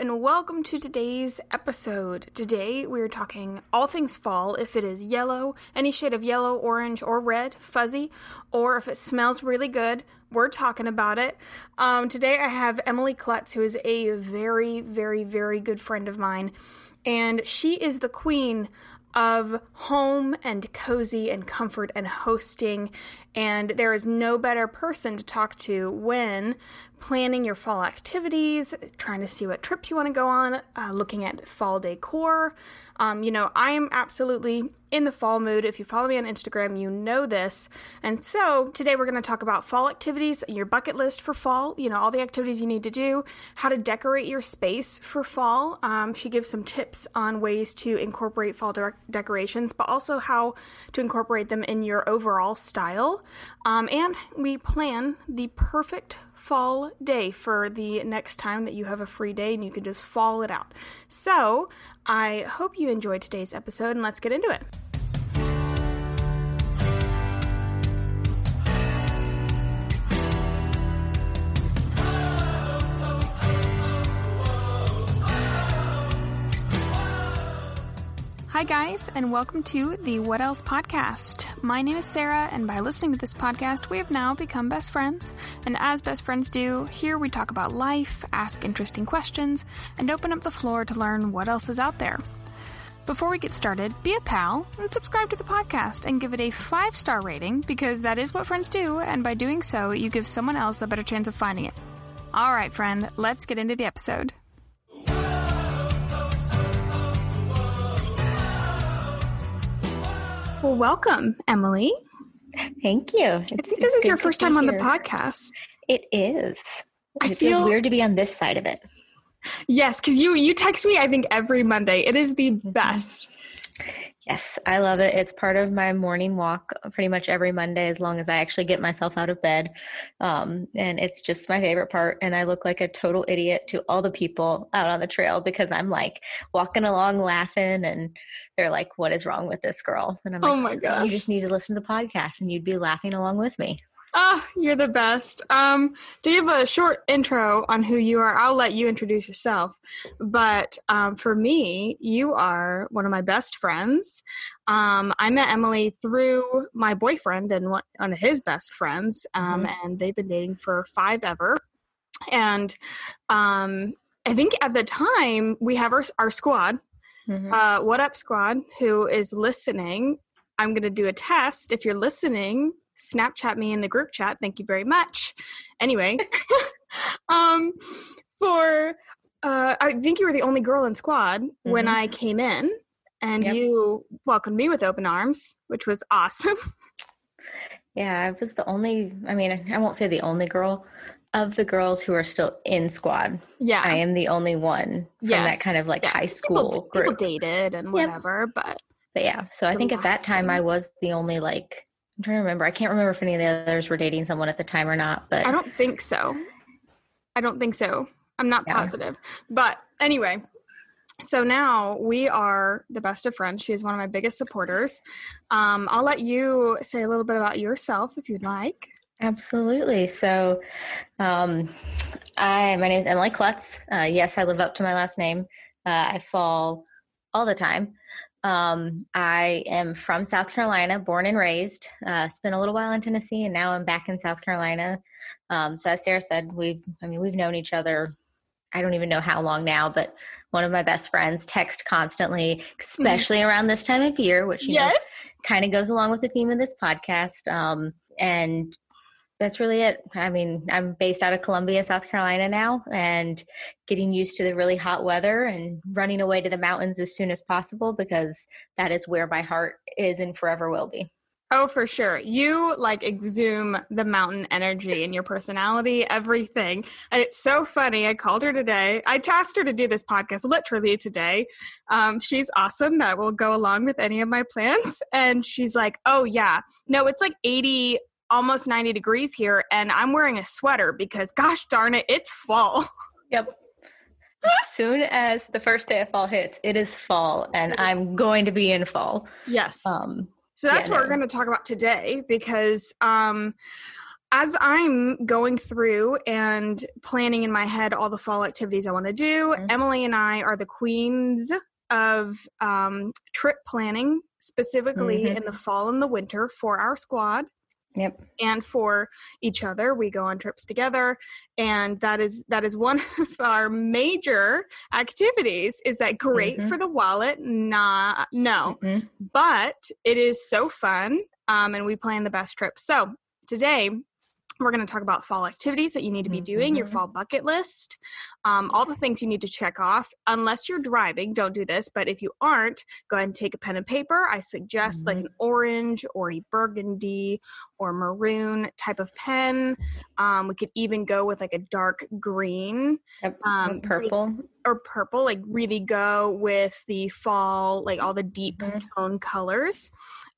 and welcome to today's episode. Today, we are talking all things fall. If it is yellow, any shade of yellow, orange, or red, fuzzy, or if it smells really good, we're talking about it. Um, today, I have Emily Klutz, who is a very, very, very good friend of mine, and she is the queen of home and cozy and comfort and hosting. And there is no better person to talk to when planning your fall activities, trying to see what trips you want to go on, uh, looking at fall decor. Um, you know, I am absolutely in the fall mood. If you follow me on Instagram, you know this. And so today we're going to talk about fall activities, your bucket list for fall, you know, all the activities you need to do, how to decorate your space for fall. Um, she gives some tips on ways to incorporate fall de- decorations, but also how to incorporate them in your overall style. Um, and we plan the perfect fall day for the next time that you have a free day and you can just fall it out. So, I hope you enjoyed today's episode and let's get into it. Hi, guys, and welcome to the What Else podcast. My name is Sarah, and by listening to this podcast, we have now become best friends. And as best friends do, here we talk about life, ask interesting questions, and open up the floor to learn what else is out there. Before we get started, be a pal and subscribe to the podcast and give it a five star rating because that is what friends do, and by doing so, you give someone else a better chance of finding it. All right, friend, let's get into the episode. Well, welcome, Emily. Thank you. I think this is your first time on the podcast. It is. I it feel- feels weird to be on this side of it. Yes, because you you text me I think every Monday. It is the mm-hmm. best. Yes, I love it. It's part of my morning walk pretty much every Monday as long as I actually get myself out of bed. Um, and it's just my favorite part. And I look like a total idiot to all the people out on the trail because I'm like walking along laughing and they're like, What is wrong with this girl? And I'm like, Oh my god, You just need to listen to the podcast and you'd be laughing along with me. Ah, you're the best. Um, to give a short intro on who you are, I'll let you introduce yourself. But um, for me, you are one of my best friends. Um, I met Emily through my boyfriend and one, of his best friends, um, and they've been dating for five ever. And um, I think at the time we have our, our squad, Mhm. uh, what up squad who is listening i'm going to do a test if you're listening snapchat me in the group chat thank you very much anyway um for uh i think you were the only girl in squad when Mhm. i came in and Yep. you welcomed me with open arms which was awesome Yeah, I was the only, I mean, I won't say the only girl of the girls who are still in squad. yeah I am the only one from Yes. that kind of like Yeah. high school people group. dated and Yep. whatever but But yeah, so I think at that time. I was the only like, I'm trying to remember. I can't remember if any of the others were dating someone at the time or not, but I don't think so. I don't think so. I'm not Yeah. positive. But anyway, so now we are the best of friends. She is one of my biggest supporters. Um, I'll let you say a little bit about yourself if you'd like. Absolutely. So, um, I my name is Emily Klutz. Uh, yes, I live up to my last name. Uh, I fall all the time. Um, I am from South Carolina, born and raised. Uh, spent a little while in Tennessee, and now I'm back in South Carolina. Um, so, as Sarah said, we've I mean we've known each other. I don't even know how long now, but one of my best friends text constantly, especially around this time of year, which know kind of goes along with the theme of this podcast. Um, and that's really it. I mean, I'm based out of Columbia, South Carolina now, and getting used to the really hot weather and running away to the mountains as soon as possible because that is where my heart is and forever will be. Oh, for sure. You like exhume the mountain energy in your personality, everything. And it's so funny. I called her today. I tasked her to do this podcast literally today. Um, she's awesome. That will go along with any of my plans. And she's like, oh, yeah. No, it's like 80, almost 90 degrees here. And I'm wearing a sweater because, gosh darn it, it's fall. Yep. As soon as the first day of fall hits, it is fall, and is- I'm going to be in fall. Yes. Um, So that's Yeah, what we're going to talk about today because um, as I'm going through and planning in my head all the fall activities I want to do, Mhm. Emily and I are the queens of um, trip planning, specifically Mhm. in the fall and the winter for our squad Yep. and for each other. We go on trips together, and that is that is one of our major activities. Is that great Mhm. for the wallet? Nah, no Mhm. but it is so fun um, and we plan the best trips so today we're going to talk about fall activities that you need to be doing your Mhm. fall bucket list um, all the things you need to check off unless you're driving don't do this but if you aren't go ahead and take a pen and paper i suggest like Mhm. an orange or a burgundy or maroon type of pen um, we could even go with like a dark green Um, purple. or purple like really go with the fall like all the deep Mhm. tone colors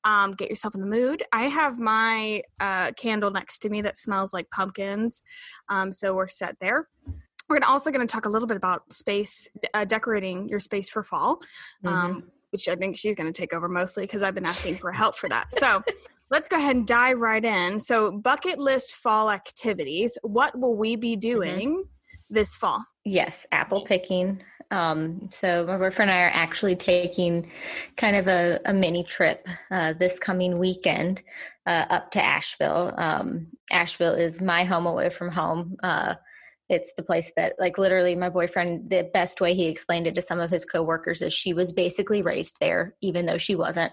um, get yourself in the mood. I have my uh, candle next to me that smells like pumpkins um, so we're set there. We're also going to talk a little bit about space uh, decorating your space for fall. Um, Mhm. which i think she's going to take over mostly because i've been asking for help for that. So let's go ahead and dive right in. So bucket list fall activities. What will we be doing this fall Yes, apple picking. Um, so my boyfriend and I are actually taking kind of a, a mini trip uh, this coming weekend uh, up to Asheville. Um, Asheville is my home away from home. Uh, it's the place that, like, literally, my boyfriend. The best way he explained it to some of his coworkers is she was basically raised there, even though she wasn't.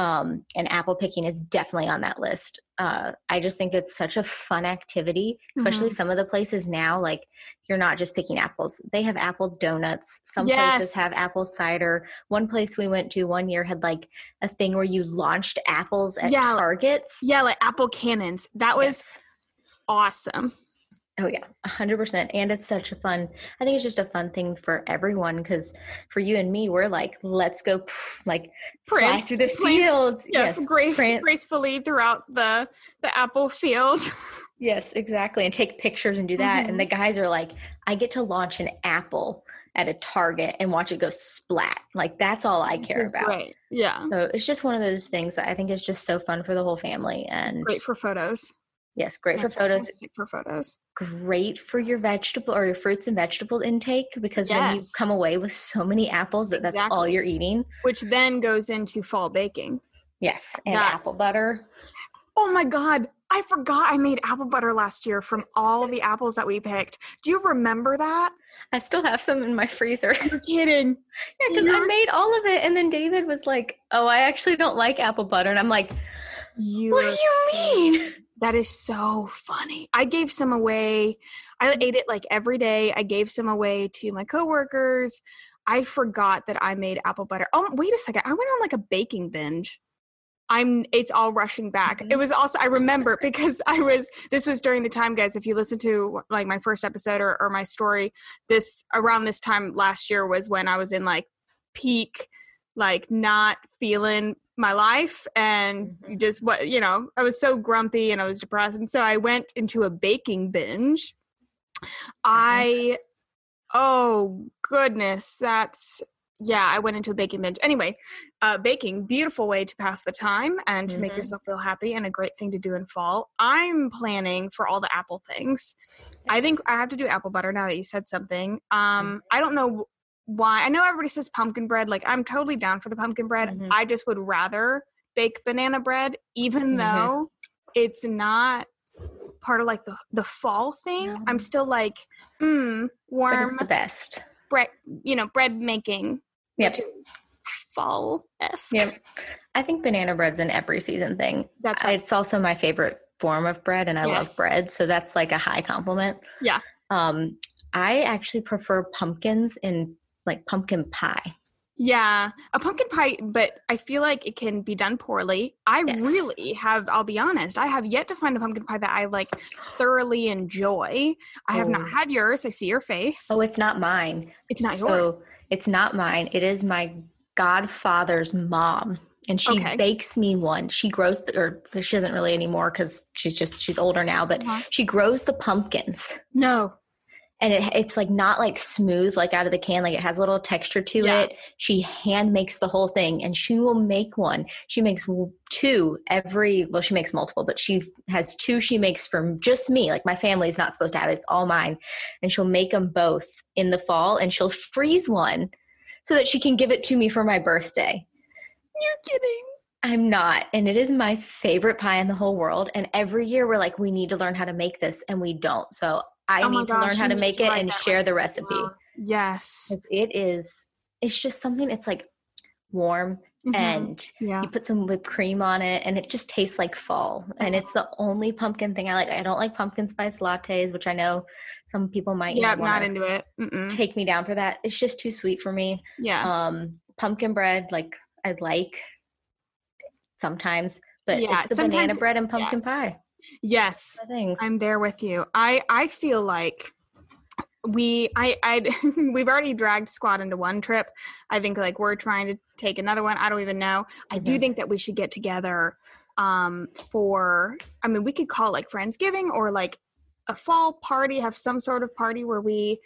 Um, and apple picking is definitely on that list. Uh, I just think it's such a fun activity, especially some of the places now. Like you're not just picking apples; they have apple donuts. Some Yes. places have apple cider. One place we went to one year had like a thing where you launched apples at Yeah. targets. yeah like apple cannons that was Yes. awesome Oh yeah, a hundred percent. And it's such a fun. I think it's just a fun thing for everyone because for you and me, we're like, let's go, like Prance- through the fields. yeah, yes, grace, gracefully throughout the the apple field. yes, exactly. And take pictures and do that. And the mm-hmm. guys are like, I get to launch an apple at a target and watch it go splat. Like that's all I care about. Great. Yeah, So it's just one of those things that I think is just so fun for the whole family. And great for photos. Yes, great for photos. for photos. great for your vegetable or your fruits and vegetable intake because then you come away with so many apples that that's all you're eating. Which then goes into fall baking. Yes, and Yeah. apple butter. Oh my god, I forgot I made apple butter last year from all the apples that we picked. Do you remember that? I still have some in my freezer. You're kidding. Yeah, because I made all of it, and then David was like, "Oh, I actually don't like apple butter," and I'm like, You "What do you mean?" That is so funny. I gave some away. I ate it like every day. I gave some away to my coworkers. I forgot that I made apple butter. Oh, wait a second. I went on like a baking binge. I'm it's all rushing back. It Mhm. was also I remember because I was this was during the time guys if you listen to like my first episode or, or my story this around this time last year was when I was in like peak like not feeling my life and Mhm. just what you know i was so grumpy and i was depressed. And so i went into a baking binge. I oh goodness that's yeah i went into a baking binge. Anyway uh, baking beautiful way to pass the time and to make Mhm. yourself feel happy and a great thing to do in fall. I'm planning for all the apple things. I think i have to do apple butter now that you said something. Um i don't know why i know everybody says pumpkin bread like i'm totally down for the pumpkin bread Mhm. i just would rather bake banana bread even Mhm. though it's not part of like the, the fall thing No. i'm still like mm, warm it's the best. bread you know bread making Yep. fall esque Yep. I think banana bread's an every season thing. that's right It's also my favorite form of bread, and I Yes. love bread, so that's like a high compliment. Yeah. Um, I actually prefer pumpkins in like pumpkin pie. yeah a pumpkin pie but i feel like it can be done poorly i Yes. really have i'll be honest i have yet to find a pumpkin pie that i like thoroughly enjoy i have Oh. not had yours i see your face Oh, it's not mine. it's not yours So it's not mine. It is my godfather's mom. And she Okay. bakes me one. She grows, the, or she doesn't really anymore because she's just, she's older now, but Uh-huh. she grows the pumpkins. no and it, it's like not like smooth like out of the can like it has a little texture to Yeah. it she hand makes the whole thing and she will make one she makes two every well she makes multiple but she has two she makes from just me like my family's not supposed to have it it's all mine and she'll make them both in the fall and she'll freeze one so that she can give it to me for my birthday You're kidding. I'm not. And it is my favorite pie in the whole world. And every year we're like, we need to learn how to make this, and we don't. So I Oh need to learn how to make to it and share the recipe. Yes. It is, it's just something, it's like warm Mhm. and yeah. you put some whipped cream on it and it just tastes like fall. And it's the only pumpkin thing I like. I don't like pumpkin spice lattes, which I know some people might Yeah, not into it. Mm-mm. take me down for that. It's just too sweet for me. Yeah. Um, pumpkin bread, like I like sometimes, but Yeah, it's the banana bread and pumpkin pie. Yes. Things. I'm there with you. I I feel like we I I we've already dragged squad into one trip. I think like we're trying to take another one. I don't even know. I do think that we should get together um for I mean we could call it like Friendsgiving or like a fall party, have some sort of party where we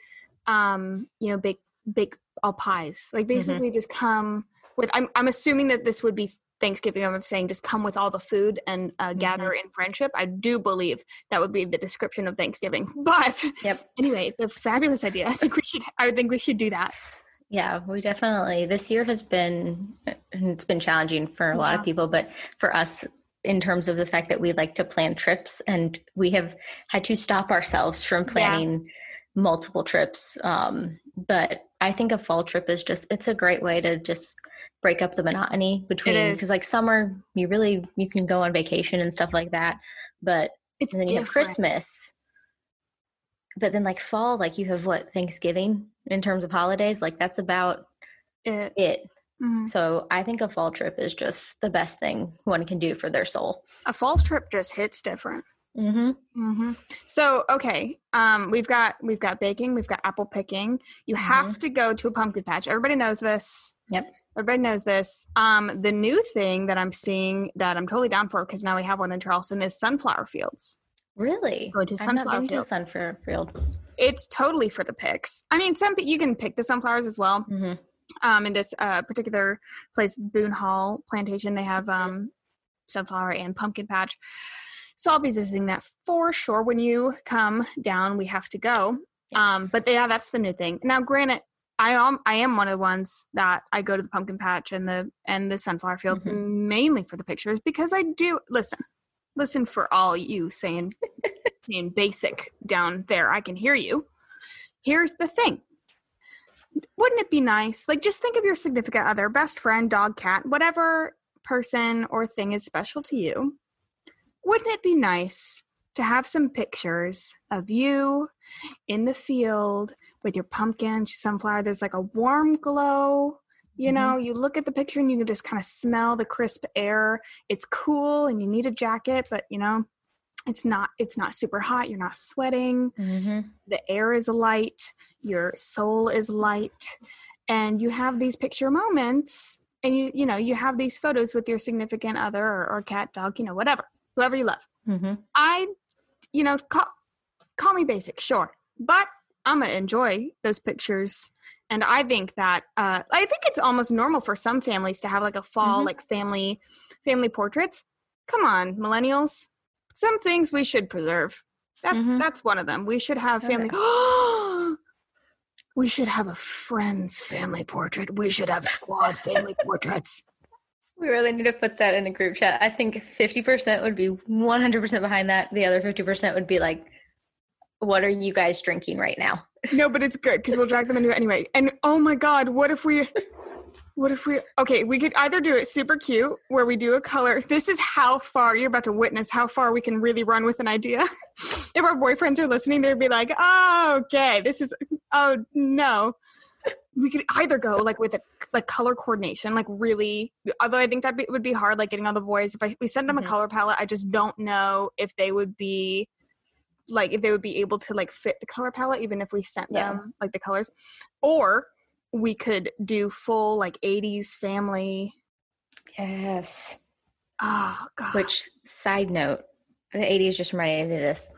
um you know bake bake all pies. Like basically just come with I'm I'm assuming that this would be Thanksgiving. I'm saying just come with all the food and uh, gather in friendship. I do believe that would be the description of Thanksgiving. But Yep. anyway, the fabulous idea. I think we should. I think we should do that. Yeah, we definitely. This year has been, it's been challenging for a lot of people, but for us, in terms of the fact that we like to plan trips, and we have had to stop ourselves from planning multiple trips. Um, but I think a fall trip is just, it's a great way to just break up the monotony between, because like summer, you really, you can go on vacation and stuff like that. But It's and then you have different. Christmas. But then like fall, like you have what Thanksgiving in terms of holidays, like that's about It- it. mhm. So I think a fall trip is just the best thing one can do for their soul. A fall trip just hits different. Mm-hmm. hmm So okay, um, we've got we've got baking, we've got apple picking. You have to go to a pumpkin patch. Everybody knows this. Yep. Everybody knows this. Um, the new thing that I'm seeing that I'm totally down for because now we have one in Charleston is sunflower fields. Really? Go to sunflower a fields. sunflower field. It's totally for the picks. I mean, some you can pick the sunflowers as well. hmm um, in this uh, particular place, Boone Hall Plantation, they have um, sunflower and pumpkin patch. So I'll be visiting that for sure. When you come down, we have to go. Um, but yeah, that's the new thing. Now, granted, I am I am one of the ones that I go to the pumpkin patch and the and the sunflower field Mhm. mainly for the pictures because I do listen. Listen for all you saying saying basic down there. I can hear you. Here's the thing wouldn't it be nice? Like, just think of your significant other, best friend, dog, cat, whatever person or thing is special to you. Wouldn't it be nice to have some pictures of you in the field with your pumpkin, sunflower? There's like a warm glow. You Mhm. know, you look at the picture and you can just kind of smell the crisp air. It's cool and you need a jacket, but you know, it's not it's not super hot. You're not sweating hmm the air is light, your soul is light, and you have these picture moments and you you know, you have these photos with your significant other or, or cat, dog, you know, whatever, whoever you love. hmm I you know, call, call me basic, sure. But I'm gonna enjoy those pictures. And I think that uh I think it's almost normal for some families to have like a fall Mhm. like family family portraits. Come on, millennials. Some things we should preserve. That's Mhm. that's one of them. We should have family We should have a friend's family portrait. We should have squad family portraits. We really need to put that in the group chat. I think 50% would be 100% behind that. The other 50% would be like, what are you guys drinking right now? No, but it's good because we'll drag them into it anyway. And oh my god, what if we what if we okay, we could either do it super cute where we do a color. This is how far you're about to witness how far we can really run with an idea. if our boyfriends are listening, they'd be like, Oh, okay, this is oh no. We could either go like with a like color coordination, like really. Although I think that be, would be hard, like getting all the boys. If I, we sent them Mhm. a color palette, I just don't know if they would be like if they would be able to like fit the color palette even if we sent Yeah. them like the colors or we could do full like 80s family Yes. oh god Which, side note, the 80s just reminded me of this.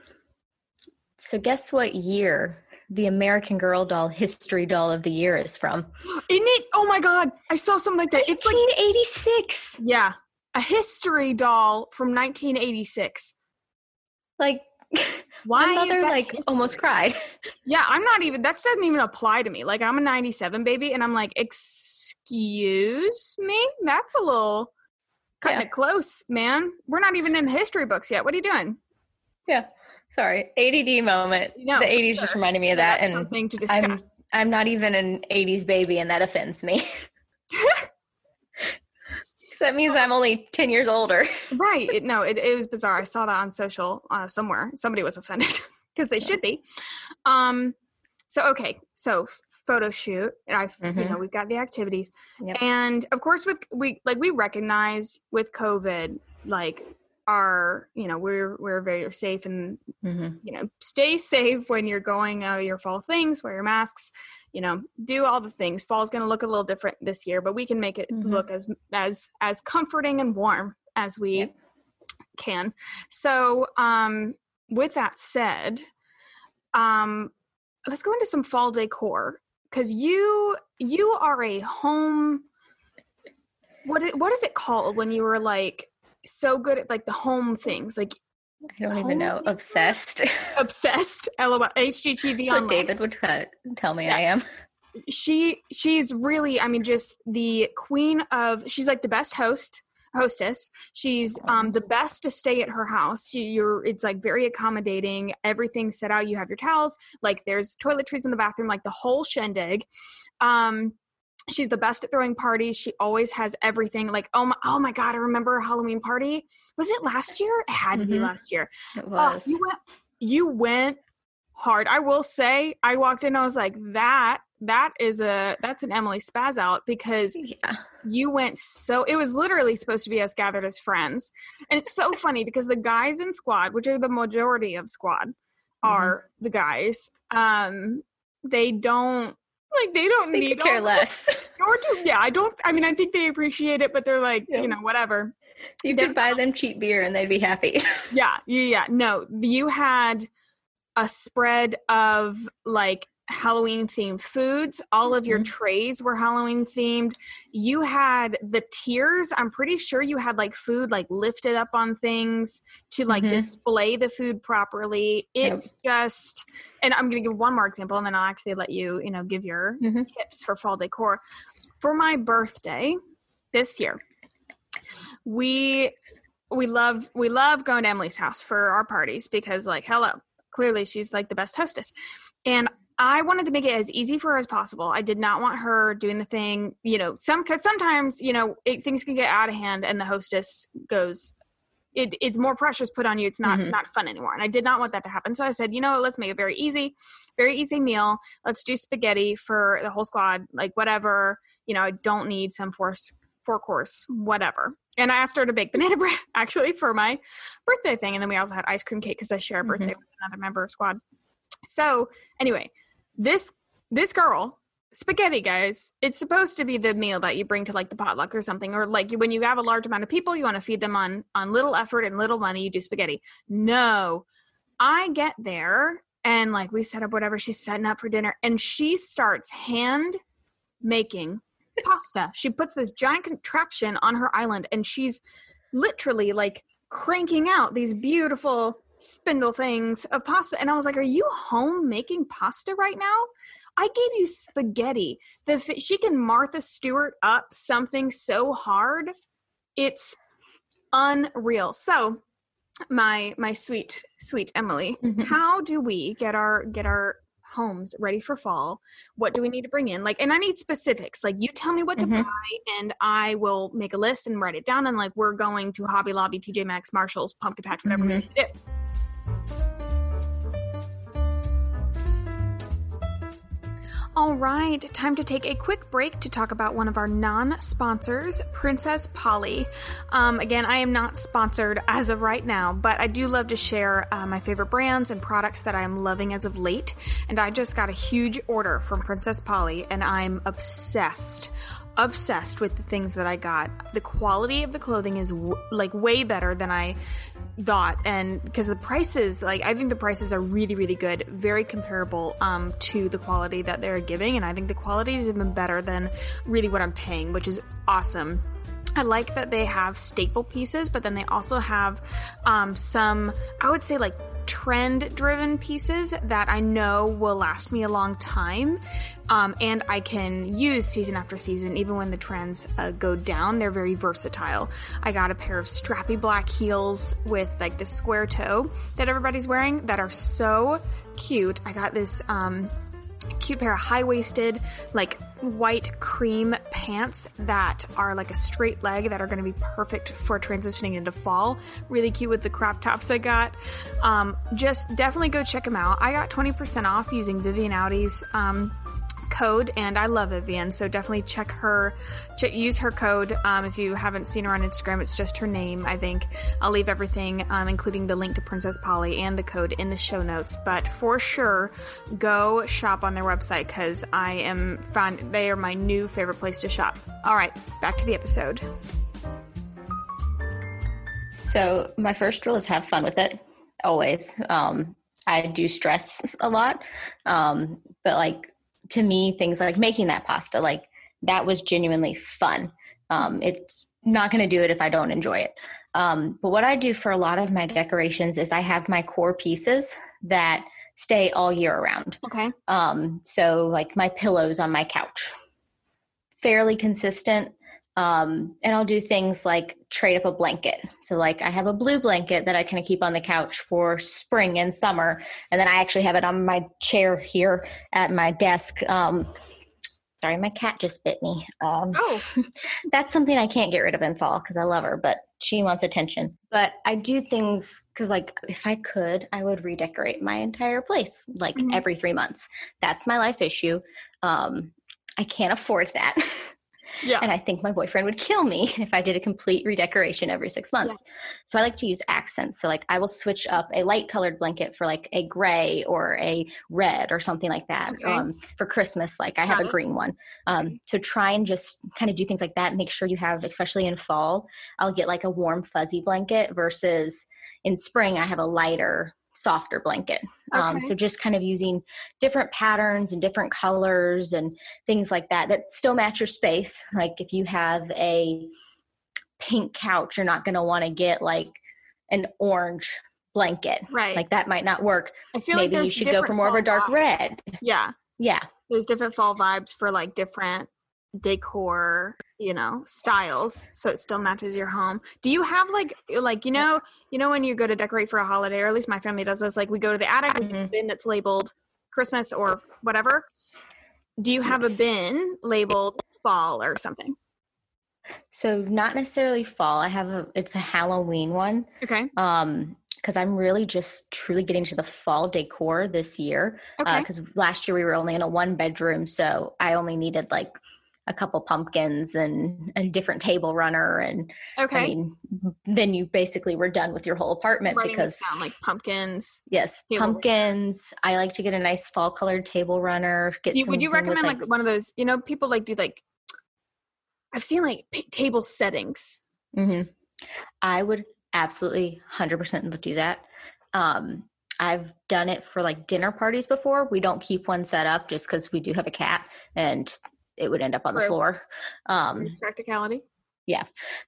So, guess what year the American Girl doll history doll of the year is from. Isn't it? Oh my god, I saw something like that. It's like 1986. yeah, a history doll from 1986. Like Why my mother like almost cried. Yeah, I'm not even. That doesn't even apply to me. Like I'm a '97 baby, and I'm like, excuse me, that's a little cutting Yeah. it close, man. We're not even in the history books yet. What are you doing? Yeah. Sorry. ADD moment. No, the for 80s just reminded me of that. And something to I'm- discuss. I'm not even an 80s baby, and that offends me. that means I'm only 10 years older. right? It, no, it, it was bizarre. I saw that on social uh, somewhere. Somebody was offended because they should be. Um. So okay, so photo shoot. And I've you Mhm. know we've got the activities, Yep. and of course with we like we recognize with COVID like our you know we're we're very safe and Mm-hmm. you know stay safe when you're going uh, your fall things wear your masks you know do all the things fall's going to look a little different this year but we can make it Mhm. look as as as comforting and warm as we Yep. can so um with that said um let's go into some fall decor because you you are a home what it, what is it called when you were like so good at like the home things like I don't even know. Home Obsessed. obsessed lol hgtv That's on what David would tell me Yeah. I am. she she's really i mean just the queen of she's like the best host hostess she's um the best to stay at her house she, you're it's like very accommodating Everything set out you have your towels like there's toiletries in the bathroom like the whole shindig um she's the best at throwing parties she always has everything like oh my oh my god i remember a halloween party was it last year it had to be Mhm. last year It was. you went you went hard. I will say I walked in, I was like, that that is a that's an Emily spaz out because yeah. you went so it was literally supposed to be us gathered as friends. And it's so funny because the guys in squad, which are the majority of squad, Mm-hmm. are the guys. Um they don't like they don't They need care less. Nor do yeah, I don't I mean I think they appreciate it, but they're like, Yeah. you know, whatever. You They're could buy them cheap beer and they'd be happy. Yeah, yeah, yeah. No, you had a spread of like Halloween themed foods. All of your Mhm. trays were Halloween themed. You had the tiers. I'm pretty sure you had like food like lifted up on things to like Mhm. display the food properly. Yep. It's just, and I'm going to give one more example and then I'll actually let you, you know, give your Mhm. tips for fall decor. For my birthday this year, we we love we love going to Emily's house for our parties because like hello, clearly she's like the best hostess. And I wanted to make it as easy for her as possible. I did not want her doing the thing, you know, some cuz sometimes, you know, it, things can get out of hand and the hostess goes it, it's more pressure is put on you. It's not Mhm. not fun anymore, and I did not want that to happen. So I said, you know, let's make it very easy, very easy meal. Let's do spaghetti for the whole squad, like whatever. You know, I don't need some force four course, whatever. And I asked her to bake banana bread actually for my birthday thing, and then we also had ice cream cake because I share a birthday with another member of squad. So anyway, this this girl spaghetti guys it's supposed to be the meal that you bring to like the potluck or something or like when you have a large amount of people you want to feed them on on little effort and little money you do spaghetti. No. I get there and like we set up whatever she's setting up for dinner and she starts hand making pasta. She puts this giant contraption on her island and she's literally like cranking out these beautiful spindle things of pasta and i was like are you home making pasta right now I gave you spaghetti. The she can Martha Stewart up something so hard, it's unreal. So, my my sweet sweet Emily, Mhm. how do we get our get our homes ready for fall? What do we need to bring in? Like, and I need specifics. Like, you tell me what to Mhm. buy, and I will make a list and write it down. And like, we're going to Hobby Lobby, TJ Maxx, Marshalls, Pumpkin Patch, whatever we Mhm. need to do. All right, time to take a quick break to talk about one of our non sponsors, Princess Polly. Um, again, I am not sponsored as of right now, but I do love to share uh, my favorite brands and products that I am loving as of late. And I just got a huge order from Princess Polly, and I'm obsessed. Obsessed with the things that I got. The quality of the clothing is w- like way better than I thought and because the prices like i think the prices are really really good very comparable um, to the quality that they're giving and i think the quality is even better than really what i'm paying which is awesome I like that they have staple pieces, but then they also have um, some, I would say, like trend driven pieces that I know will last me a long time. Um, and I can use season after season, even when the trends uh, go down. They're very versatile. I got a pair of strappy black heels with like the square toe that everybody's wearing that are so cute. I got this um, cute pair of high waisted, like white cream pants that are like a straight leg that are going to be perfect for transitioning into fall. Really cute with the crop tops I got. Um, just definitely go check them out. I got 20% off using Vivian Audi's um, code, and I love Vivian, so definitely check her, ch- use her code. Um, if you haven't seen her on Instagram, it's just her name, I think. I'll leave everything, um, including the link to Princess Polly and the code in the show notes. But for sure, go shop on their website because I am found they are my new favorite place to shop. All right, back to the episode. So my first rule is have fun with it, always. Um, I do stress a lot, um, but like to me things like making that pasta like that was genuinely fun. Um, it's not going to do it if i don't enjoy it. Um, but what i do for a lot of my decorations is i have my core pieces that stay all year around. Okay. um, so like my pillows on my couch. Fairly consistent um, and I'll do things like trade up a blanket. So, like, I have a blue blanket that I kind of keep on the couch for spring and summer. And then I actually have it on my chair here at my desk. Um, sorry, my cat just bit me. Um, Oh, that's something I can't get rid of in fall because I love her, but she wants attention. But I do things because, like, if I could, I would redecorate my entire place like Mhm. every three months. That's my life issue. Um, I can't afford that. yeah. and I think my boyfriend would kill me if I did a complete redecoration every six months. So I like to use accents. So like I will switch up a light colored blanket for like a gray or a red or something like that. Okay. Um, for Christmas, like I have Got a it. green one. Um, so try and just kind of do things like that. Make sure you have, especially in fall, I'll get like a warm fuzzy blanket versus in spring I have a lighter softer blanket. Um, so just kind of using different patterns and different colors and things like that that still match your space. Like if you have a pink couch you're not going to want to get like an orange blanket. Right. like that might not work. I feel like maybe you should go for more of a dark vibes. red. Yeah. yeah. There's different fall vibes for like different decor you know styles so it still matches your home. Do you have like like you know you know when you go to decorate for a holiday or at least my family does this like we go to the attic Mhm. bin that's labeled christmas or whatever. Do you have a bin labeled fall or something? So not necessarily fall i have a it's a halloween one. Okay. Um because i'm really just truly getting to the fall decor this year okay. because last year we were only in a one bedroom so i only needed like a couple pumpkins and a different table runner and okay i mean then you basically were done with your whole apartment Writing because down like pumpkins yes table runner. pumpkins i like to get a nice fall colored table runner get you, would you recommend like, one of those you know people like do like i've seen like table settings hmm I would absolutely 100% do that. Um, I've done it for like dinner parties before. We don't keep one set up just because we do have a cat and it would end up on the floor. Um, practicality Yeah,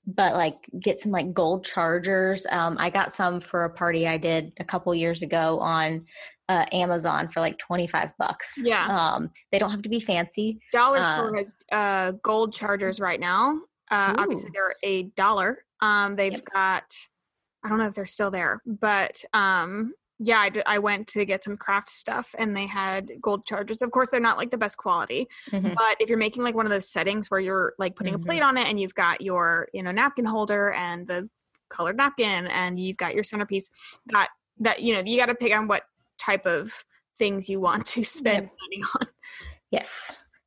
but like get some like gold chargers. Um, I got some for a party I did a couple years ago on uh, Amazon for like 25 bucks. Yeah. Um, they don't have to be fancy. Dollar Uh, Store has uh, gold chargers right now. Uh, obviously, they're a dollar. Um, they've Yep. got, I don't know if they're still there, but um, yeah, I, d- I went to get some craft stuff and they had gold chargers. Of course, they're not like the best quality, Mhm. but if you're making like one of those settings where you're like putting Mhm. a plate on it and you've got your, you know, napkin holder and the colored napkin and you've got your centerpiece, that, that, you know, you got to pick on what type of things you want to spend money on. Yes.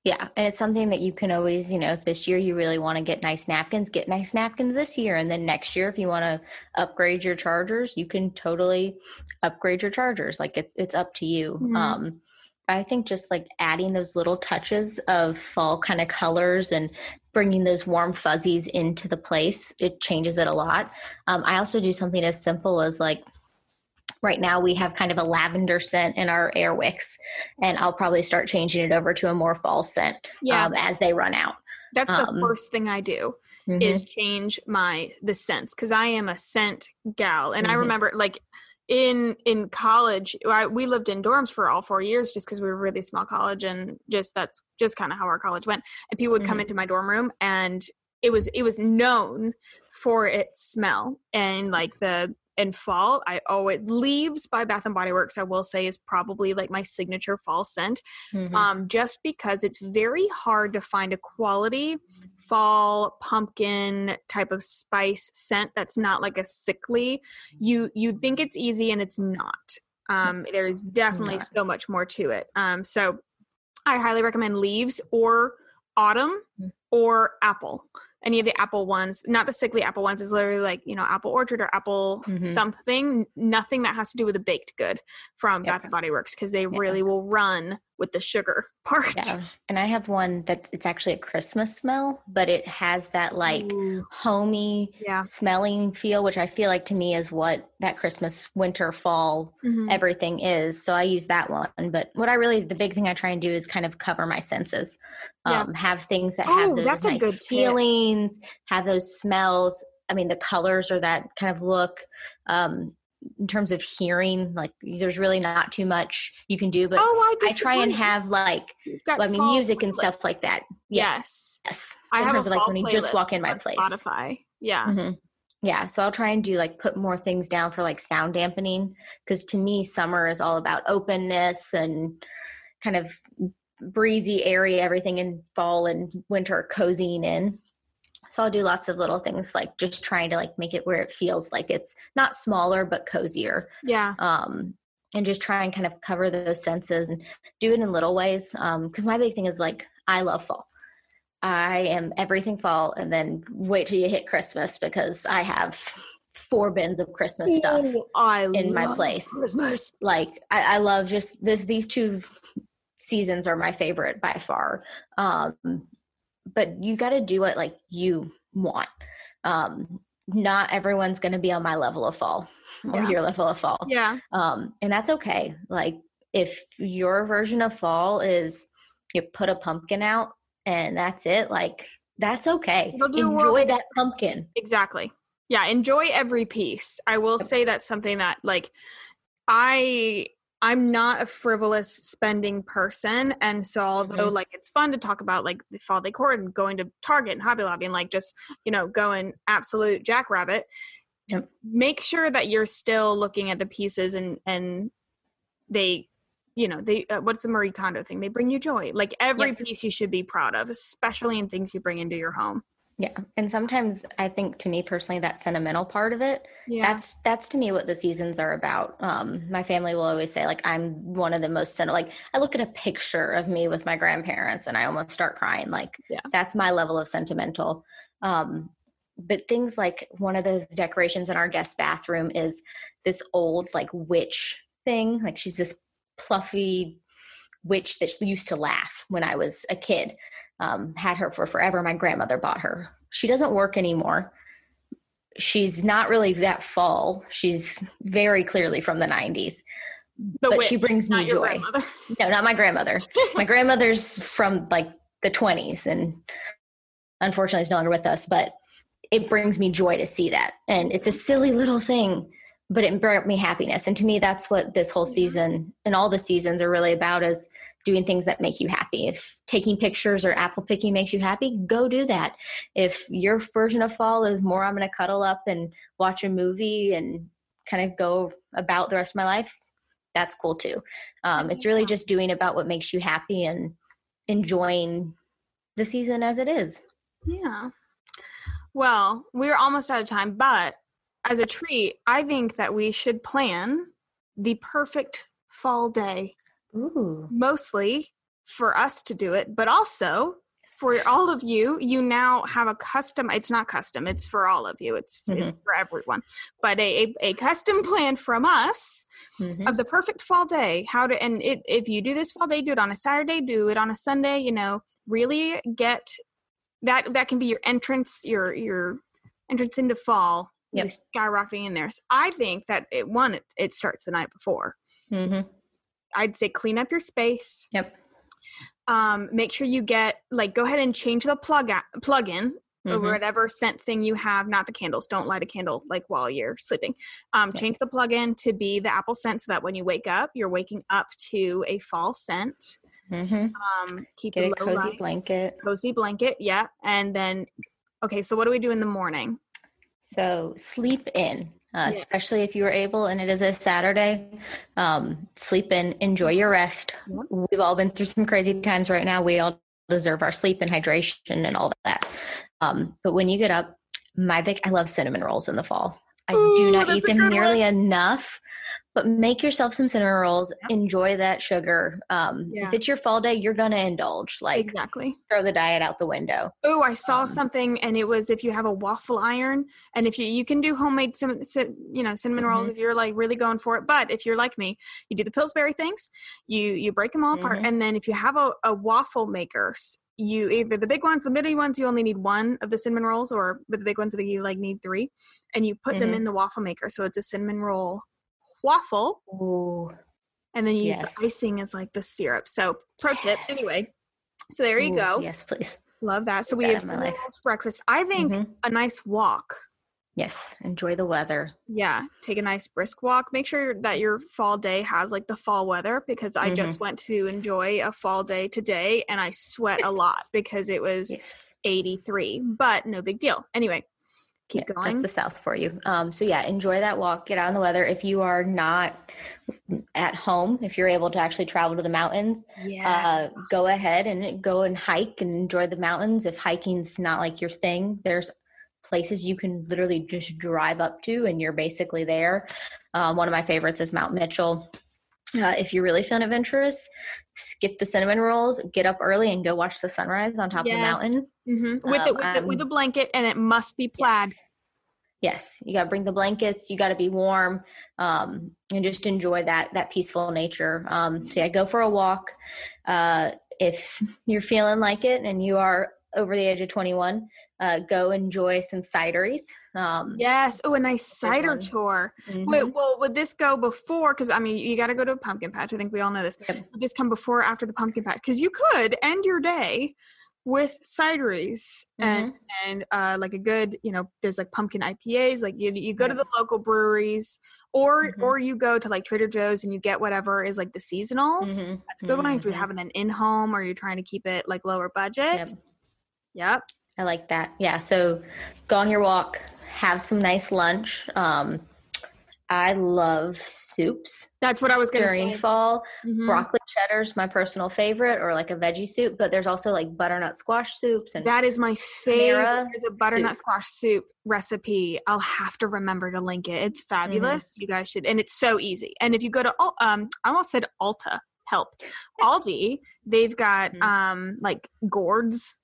Yeah. And it's something that you can always, you know, if this year you really want to get nice napkins, get nice napkins this year. And then next year, if you want to upgrade your chargers, you can totally upgrade your chargers. Like it's, it's up to you. Mhm. Um, I think just like adding those little touches of fall kind of colors and bringing those warm fuzzies into the place, it changes it a lot. Um, I also do something as simple as like right now we have kind of a lavender scent in our air wicks and i'll probably start changing it over to a more fall scent yeah. Um, as they run out that's the um, first thing i do mm-hmm. is change my the scents because i am a scent gal and mm-hmm. i remember like in in college I, we lived in dorms for all four years just because we were a really small college and just that's just kind of how our college went and people would mm-hmm. come into my dorm room and it was it was known for its smell and like the in fall i always leaves by bath and body works i will say is probably like my signature fall scent mm-hmm. um just because it's very hard to find a quality fall pumpkin type of spice scent that's not like a sickly. You you think it's easy and it's not. Um there's definitely so much more to it. Um so i highly recommend leaves or autumn mm. or apple any of the apple ones not the sickly apple ones is literally like you know apple orchard or apple mm-hmm. something nothing that has to do with a baked good from yep. bath and body works because they yeah. really will run with the sugar part. Yeah. And I have one that it's actually a Christmas smell, but it has that like Ooh. homey yeah. smelling feel, which I feel like to me is what that Christmas, winter, fall, mm-hmm. everything is. So I use that one. But what I really, the big thing I try and do is kind of cover my senses. Um. Have things that have oh, those nice feelings, tip. have those smells. I mean, the colors or that kind of look. Um, in terms of hearing like there's really not too much you can do but oh, I, I, try and have like well, i mean music playlist. and stuff like that. Yeah. yes. Yes. I in have terms of like when you just walk in my place. Spotify. Yeah. Mm-hmm. yeah so i'll try and do like put more things down for like sound dampening because to me summer is all about openness and kind of breezy area everything in fall and winter cozying in so I'll do lots of little things like just trying to like make it where it feels like it's not smaller but cozier. Yeah. Um and just try and kind of cover those senses and do it in little ways. Um because my big thing is like I love fall. I am everything fall and then wait till you hit Christmas because I have four bins of Christmas stuff Ooh, in my place. Christmas. Like I, I love just this these two seasons are my favorite by far. Um but you got to do what like you want. Um, not everyone's going to be on my level of fall or yeah. your level of fall. Yeah. Um, and that's okay. Like if your version of fall is you put a pumpkin out and that's it, like that's okay. Enjoy that pumpkin. Exactly. Yeah. Enjoy every piece. I will say that's something that like I I'm not a frivolous spending person. And so although mm-hmm. like it's fun to talk about like the fall decor and going to Target and Hobby Lobby and like just, you know, going absolute jackrabbit, yep. make sure that you're still looking at the pieces and and they you know they uh, what's the marie kondo thing they bring you joy like every yep. piece you should be proud of especially in things you bring into your home yeah. And sometimes I think to me personally that sentimental part of it, yeah. that's that's to me what the seasons are about. Um my family will always say like I'm one of the most sentimental like I look at a picture of me with my grandparents and I almost start crying. Like yeah. that's my level of sentimental. Um but things like one of the decorations in our guest bathroom is this old like witch thing. Like she's this fluffy witch that used to laugh when I was a kid um, had her for forever. My grandmother bought her. She doesn't work anymore. She's not really that fall. She's very clearly from the 90s. The but witch, she brings me joy. No, not my grandmother. my grandmother's from like the 20s and unfortunately is no longer with us, but it brings me joy to see that. And it's a silly little thing, but it brought me happiness. And to me, that's what this whole season and all the seasons are really about is doing things that make you happy. If taking pictures or apple picking makes you happy, go do that. If your version of fall is more, I'm going to cuddle up and watch a movie and kind of go about the rest of my life, that's cool too. Um, it's really just doing about what makes you happy and enjoying the season as it is. Yeah. Well, we're almost out of time, but as a treat, I think that we should plan the perfect fall day Ooh. Mostly for us to do it, but also for all of you, you now have a custom. It's not custom. It's for all of you. It's, Mhm. it's for everyone. But a, a, a custom plan from us Mhm. of the perfect fall day. How to and it, if you do this fall day, do it on a Saturday, do it on a Sunday. You know, really get that. That can be your entrance. Your your entrance into fall. Yep. Yep. Skyrocketing in there. So I think that it one it, it starts the night before. Mhm. I'd say clean up your space. Yep. Um, make sure you get like go ahead and change the plug out, plug in or Mhm. whatever scent thing you have. Not the candles. Don't light a candle like while you're sleeping. Um, Yeah. Change the plug in to be the apple scent so that when you wake up, you're waking up to a fall scent. Mhm. Um, keep Get a cozy blanket. Cozy blanket. Yeah, and then okay. So what do we do in the morning? So sleep in, uh, Yes. especially if you are able and it is a Saturday. Um, sleep in, enjoy your rest. We've all been through some crazy times right now. We all deserve our sleep and hydration and all that. Um, but when you get up, my big, I love cinnamon rolls in the fall. I Ooh, do not eat them nearly enough. But make yourself some cinnamon rolls. Enjoy that sugar. Um, Yeah. If it's your fall day, you're gonna indulge. Like exactly. throw the diet out the window. Oh, I saw Um, something, and it was if you have a waffle iron, and if you you can do homemade cinnamon, you know, cinnamon rolls Mhm. if you're like really going for it. But if you're like me, you do the Pillsbury things. You you break them all apart, Mhm. and then if you have a, a waffle maker, you either the big ones, the mini ones, you only need one of the cinnamon rolls, or with the big ones, that you like need three, and you put them Mhm. in the waffle maker, so it's a cinnamon roll waffle, Ooh. and then you use the icing as like the syrup. So pro tip, anyway. So there you Ooh, go. Yes, please. Love that. So Put we that have in my life. breakfast. I think Mhm. a nice walk. Yes, enjoy the weather. Yeah, take a nice brisk walk. Make sure that your fall day has like the fall weather because I Mm-hmm. just went to enjoy a fall day today and I sweat a lot because it was Yes. 83, but no big deal. Anyway, keep Yeah, going. That's the South for you. Um, so yeah, enjoy that walk. Get out in the weather. If you are not at home, if you're able to actually travel to the mountains, yeah. uh, go ahead and go and hike and enjoy the mountains. If hiking's not like your thing, there's places you can literally just drive up to, and you're basically there. Um, one of my favorites is Mount Mitchell. Uh, if you're really feeling adventurous, skip the cinnamon rolls, get up early, and go watch the sunrise on top Yes. of the mountain. Mhm. With, um, with, the, with um, the blanket and it must be plaid. Yes. Yes, you got to bring the blankets. You got to be warm, um, and just enjoy that that peaceful nature. Um, so yeah, go for a walk. Uh, if you're feeling like it and you are over the age of 21, uh, go enjoy some cideries. Um, Yes. Oh, a nice cider tour. mhm. Wait, well, would this go before? Because I mean, you got to go to a pumpkin patch. I think we all know this. Yep. Would this come before or after the pumpkin patch? Because you could end your day with cideries and and uh, like a good, you know, there's like pumpkin IPAs. Like you you go to the local breweries, or Mhm. or you go to like Trader Joe's and you get whatever is like the seasonals. Mhm, That's a good one if you're mhm. having an in home or you're trying to keep it like lower budget. Yep. Yep. I like that. Yeah. So go on your walk, have some nice lunch. Um, I love soups That's what I was gonna say. during say. fall. Mhm. Broccoli cheddar is my personal favorite, or like a veggie soup. But there's also like butternut squash soups and That is my favorite. There's a butternut soup. squash soup recipe. I'll have to remember to link it. It's Mm-hmm. fabulous. You guys should, and it's so easy. And if you go to, um, I almost said Alta. Help, Aldi. They've got Mhm. um like gourds.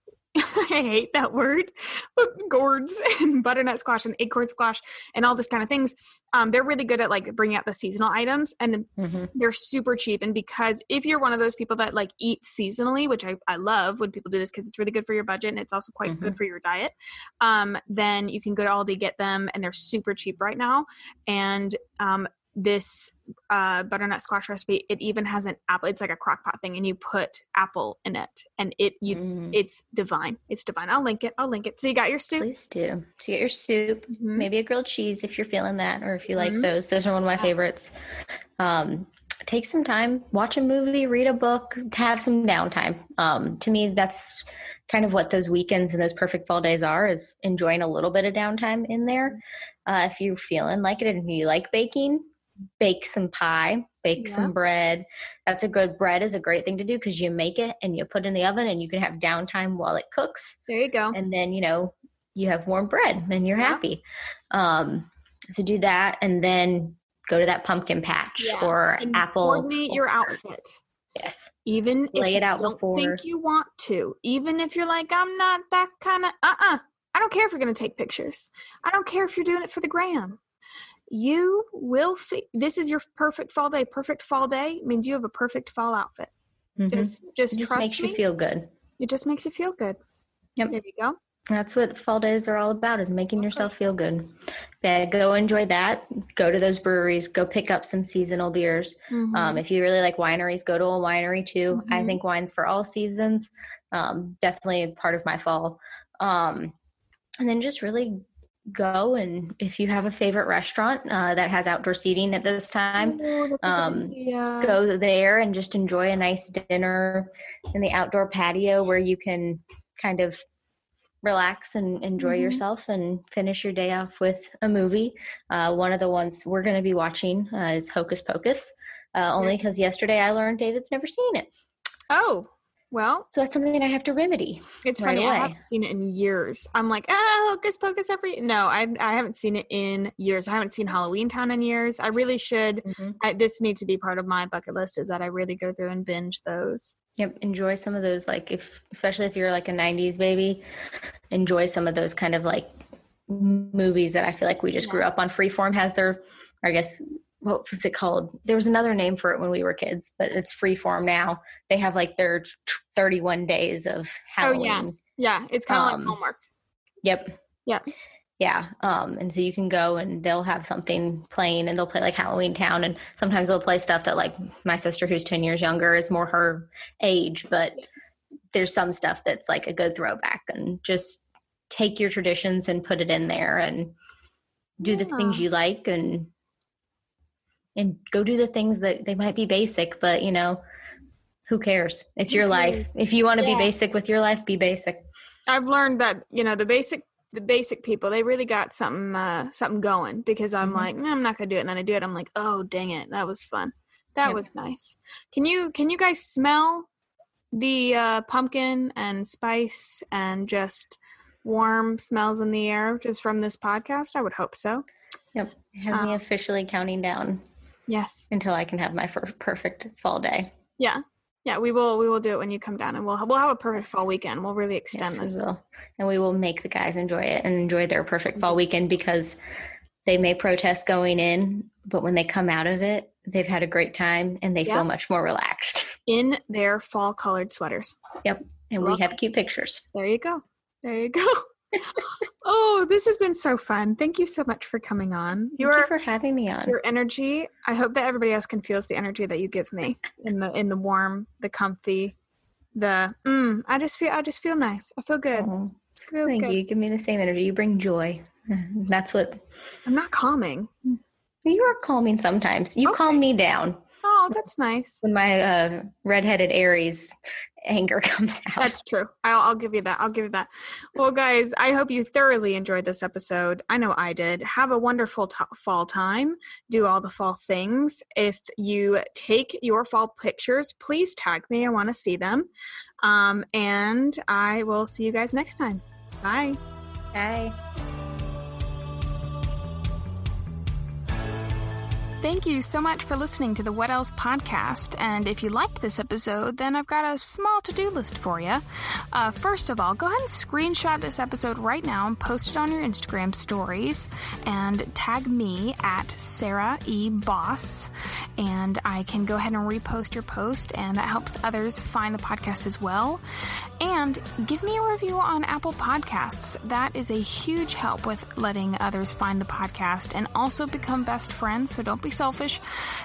I hate that word, but gourds and butternut squash and acorn squash and all this kind of things. Um, they're really good at like bringing out the seasonal items, and Mhm. they're super cheap and because if you're one of those people that like eat seasonally which i, I love when people do this because it's really good for your budget and it's also quite good for your diet um, then you can go to aldi get them and they're super cheap right now and um, this uh, butternut squash recipe it even has an apple it's like a crock pot thing and you put apple in it and it you Mm, it's divine it's divine i'll link it i'll link it so you got your soup please do. So you get your soup, Mhm. maybe a grilled cheese if you're feeling that, or if you like Mhm. those. Those are one of my favorites. Um, take some time, watch a movie, read a book, have some downtime. Um, to me, that's kind of what those weekends and those perfect fall days are: is enjoying a little bit of downtime in there. Uh, if you're feeling like it and you like baking, bake some pie, bake Yeah. some bread. That's a good bread is a great thing to do because you make it and you put it in the oven and you can have downtime while it cooks there you go and then you know you have warm bread and you're Yeah. happy um so do that and then go to that pumpkin patch Yeah. or and apple coordinate your outfit Yes. Even Lay if it out before. think you want to. Even if you're like, I'm not that kind of uh uh I don't care if you're gonna take pictures. I don't care if you're doing it for the gram. You will fe- this is your perfect fall day. Perfect fall day means you have a perfect fall outfit. Mhm. Just just, it just trust makes me. you feel good. it just makes you feel good. Yep. There you go. That's what fall days are all about is making Okay. yourself feel good. Yeah, go enjoy that. Go to those breweries. Go pick up some seasonal beers. Mhm. Um, if you really like wineries, go to a winery too. I Mhm. think wines for all seasons. Um, definitely part of my fall. Um, and then just really go and if you have a favorite restaurant uh, that has outdoor seating at this time, Oh, that's a good um, go there and just enjoy a nice dinner in the outdoor patio where you can kind of relax and enjoy Mhm. yourself and finish your day off with a movie. Uh, one of the ones we're going to be watching uh, is Hocus Pocus, uh, only because yesterday I learned David's never seen it. Oh, well, So that's something I have to remedy. it's Right funny. I haven't seen it in years. I'm like, oh, Hocus Pocus every. No, I I haven't seen it in years. I haven't seen Halloween Town in years. I really should. Mm-hmm. I, this needs to be part of my bucket list. Is that I really go through and binge those. Yep, enjoy some of those like if especially if you're like a 90s baby, enjoy some of those kind of like movies that I feel like we just grew up on. Freeform has their I guess what was it called? There was another name for it when we were kids, but it's Freeform now. They have like their 31 days of Halloween. Oh, yeah. Yeah, it's kind of Um, like Hallmark. Yep. Yeah. Yeah. Um, and so you can go and they'll have something playing and they'll play like Halloween Town and sometimes they'll play stuff that like my sister who's 10 years younger is more her age, but there's some stuff that's like a good throwback and just take your traditions and put it in there and do the things you like and and go do the things that they might be basic, but you know, who cares? It's Who your life. If you want to Yeah. be basic with your life, be basic. I've learned that you know the basic the basic people they really got something uh something going because I'm Mhm. like "Nah, I'm not gonna do it and then I do it I'm like oh dang it that was fun that Yep. was nice can you can you guys smell the uh pumpkin and spice and just warm smells in the air just from this podcast I would hope so Yep. It has me Um, officially counting down yes until I can have my fir- perfect fall day. yeah yeah we will we will do it when you come down and we'll we'll have a perfect fall weekend we'll really extend Yes, we this will. And we will make the guys enjoy it and enjoy their perfect fall mm-hmm. weekend because they may protest going in, but when they come out of it, they've had a great time and they Yeah. feel much more relaxed. in their fall colored sweaters Yep. And we Welcome. have cute pictures. There you go. There you go. oh, this has been so fun. Thank you so much for coming on. Thank you for having me on. your energy. I hope that everybody else can feel the energy that you give me in the in the warm, the comfy, the mm, I just feel I just feel nice. I feel good. Oh, Feel thank good. you. Give me the same energy. You bring joy. That's what I'm not calming. you are calming sometimes. You Okay. calm me down Oh, that's nice. when my uh, redheaded Aries anger comes out. That's true. I'll, I'll give you that. I'll give you that. Well, guys, I hope you thoroughly enjoyed this episode. I know I did. Have a wonderful t- fall time. Do all the fall things. If you take your fall pictures, please tag me. I want to see them. Um, and I will see you guys next time. Bye. Bye. Thank you so much for listening to the What Else podcast. And if you liked this episode, then I've got a small to do list for you. Uh, first of all, go ahead and screenshot this episode right now and post it on your Instagram stories and tag me at Sarah E. Boss. And I can go ahead and repost your post, and that helps others find the podcast as well. And give me a review on Apple Podcasts. That is a huge help with letting others find the podcast and also become best friends. So don't be selfish.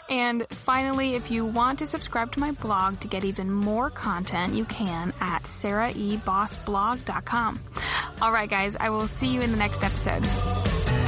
And finally, if you want to subscribe to my blog to get even more content, you can at sarahibossblog.com. All right, guys, I will see you in the next episode.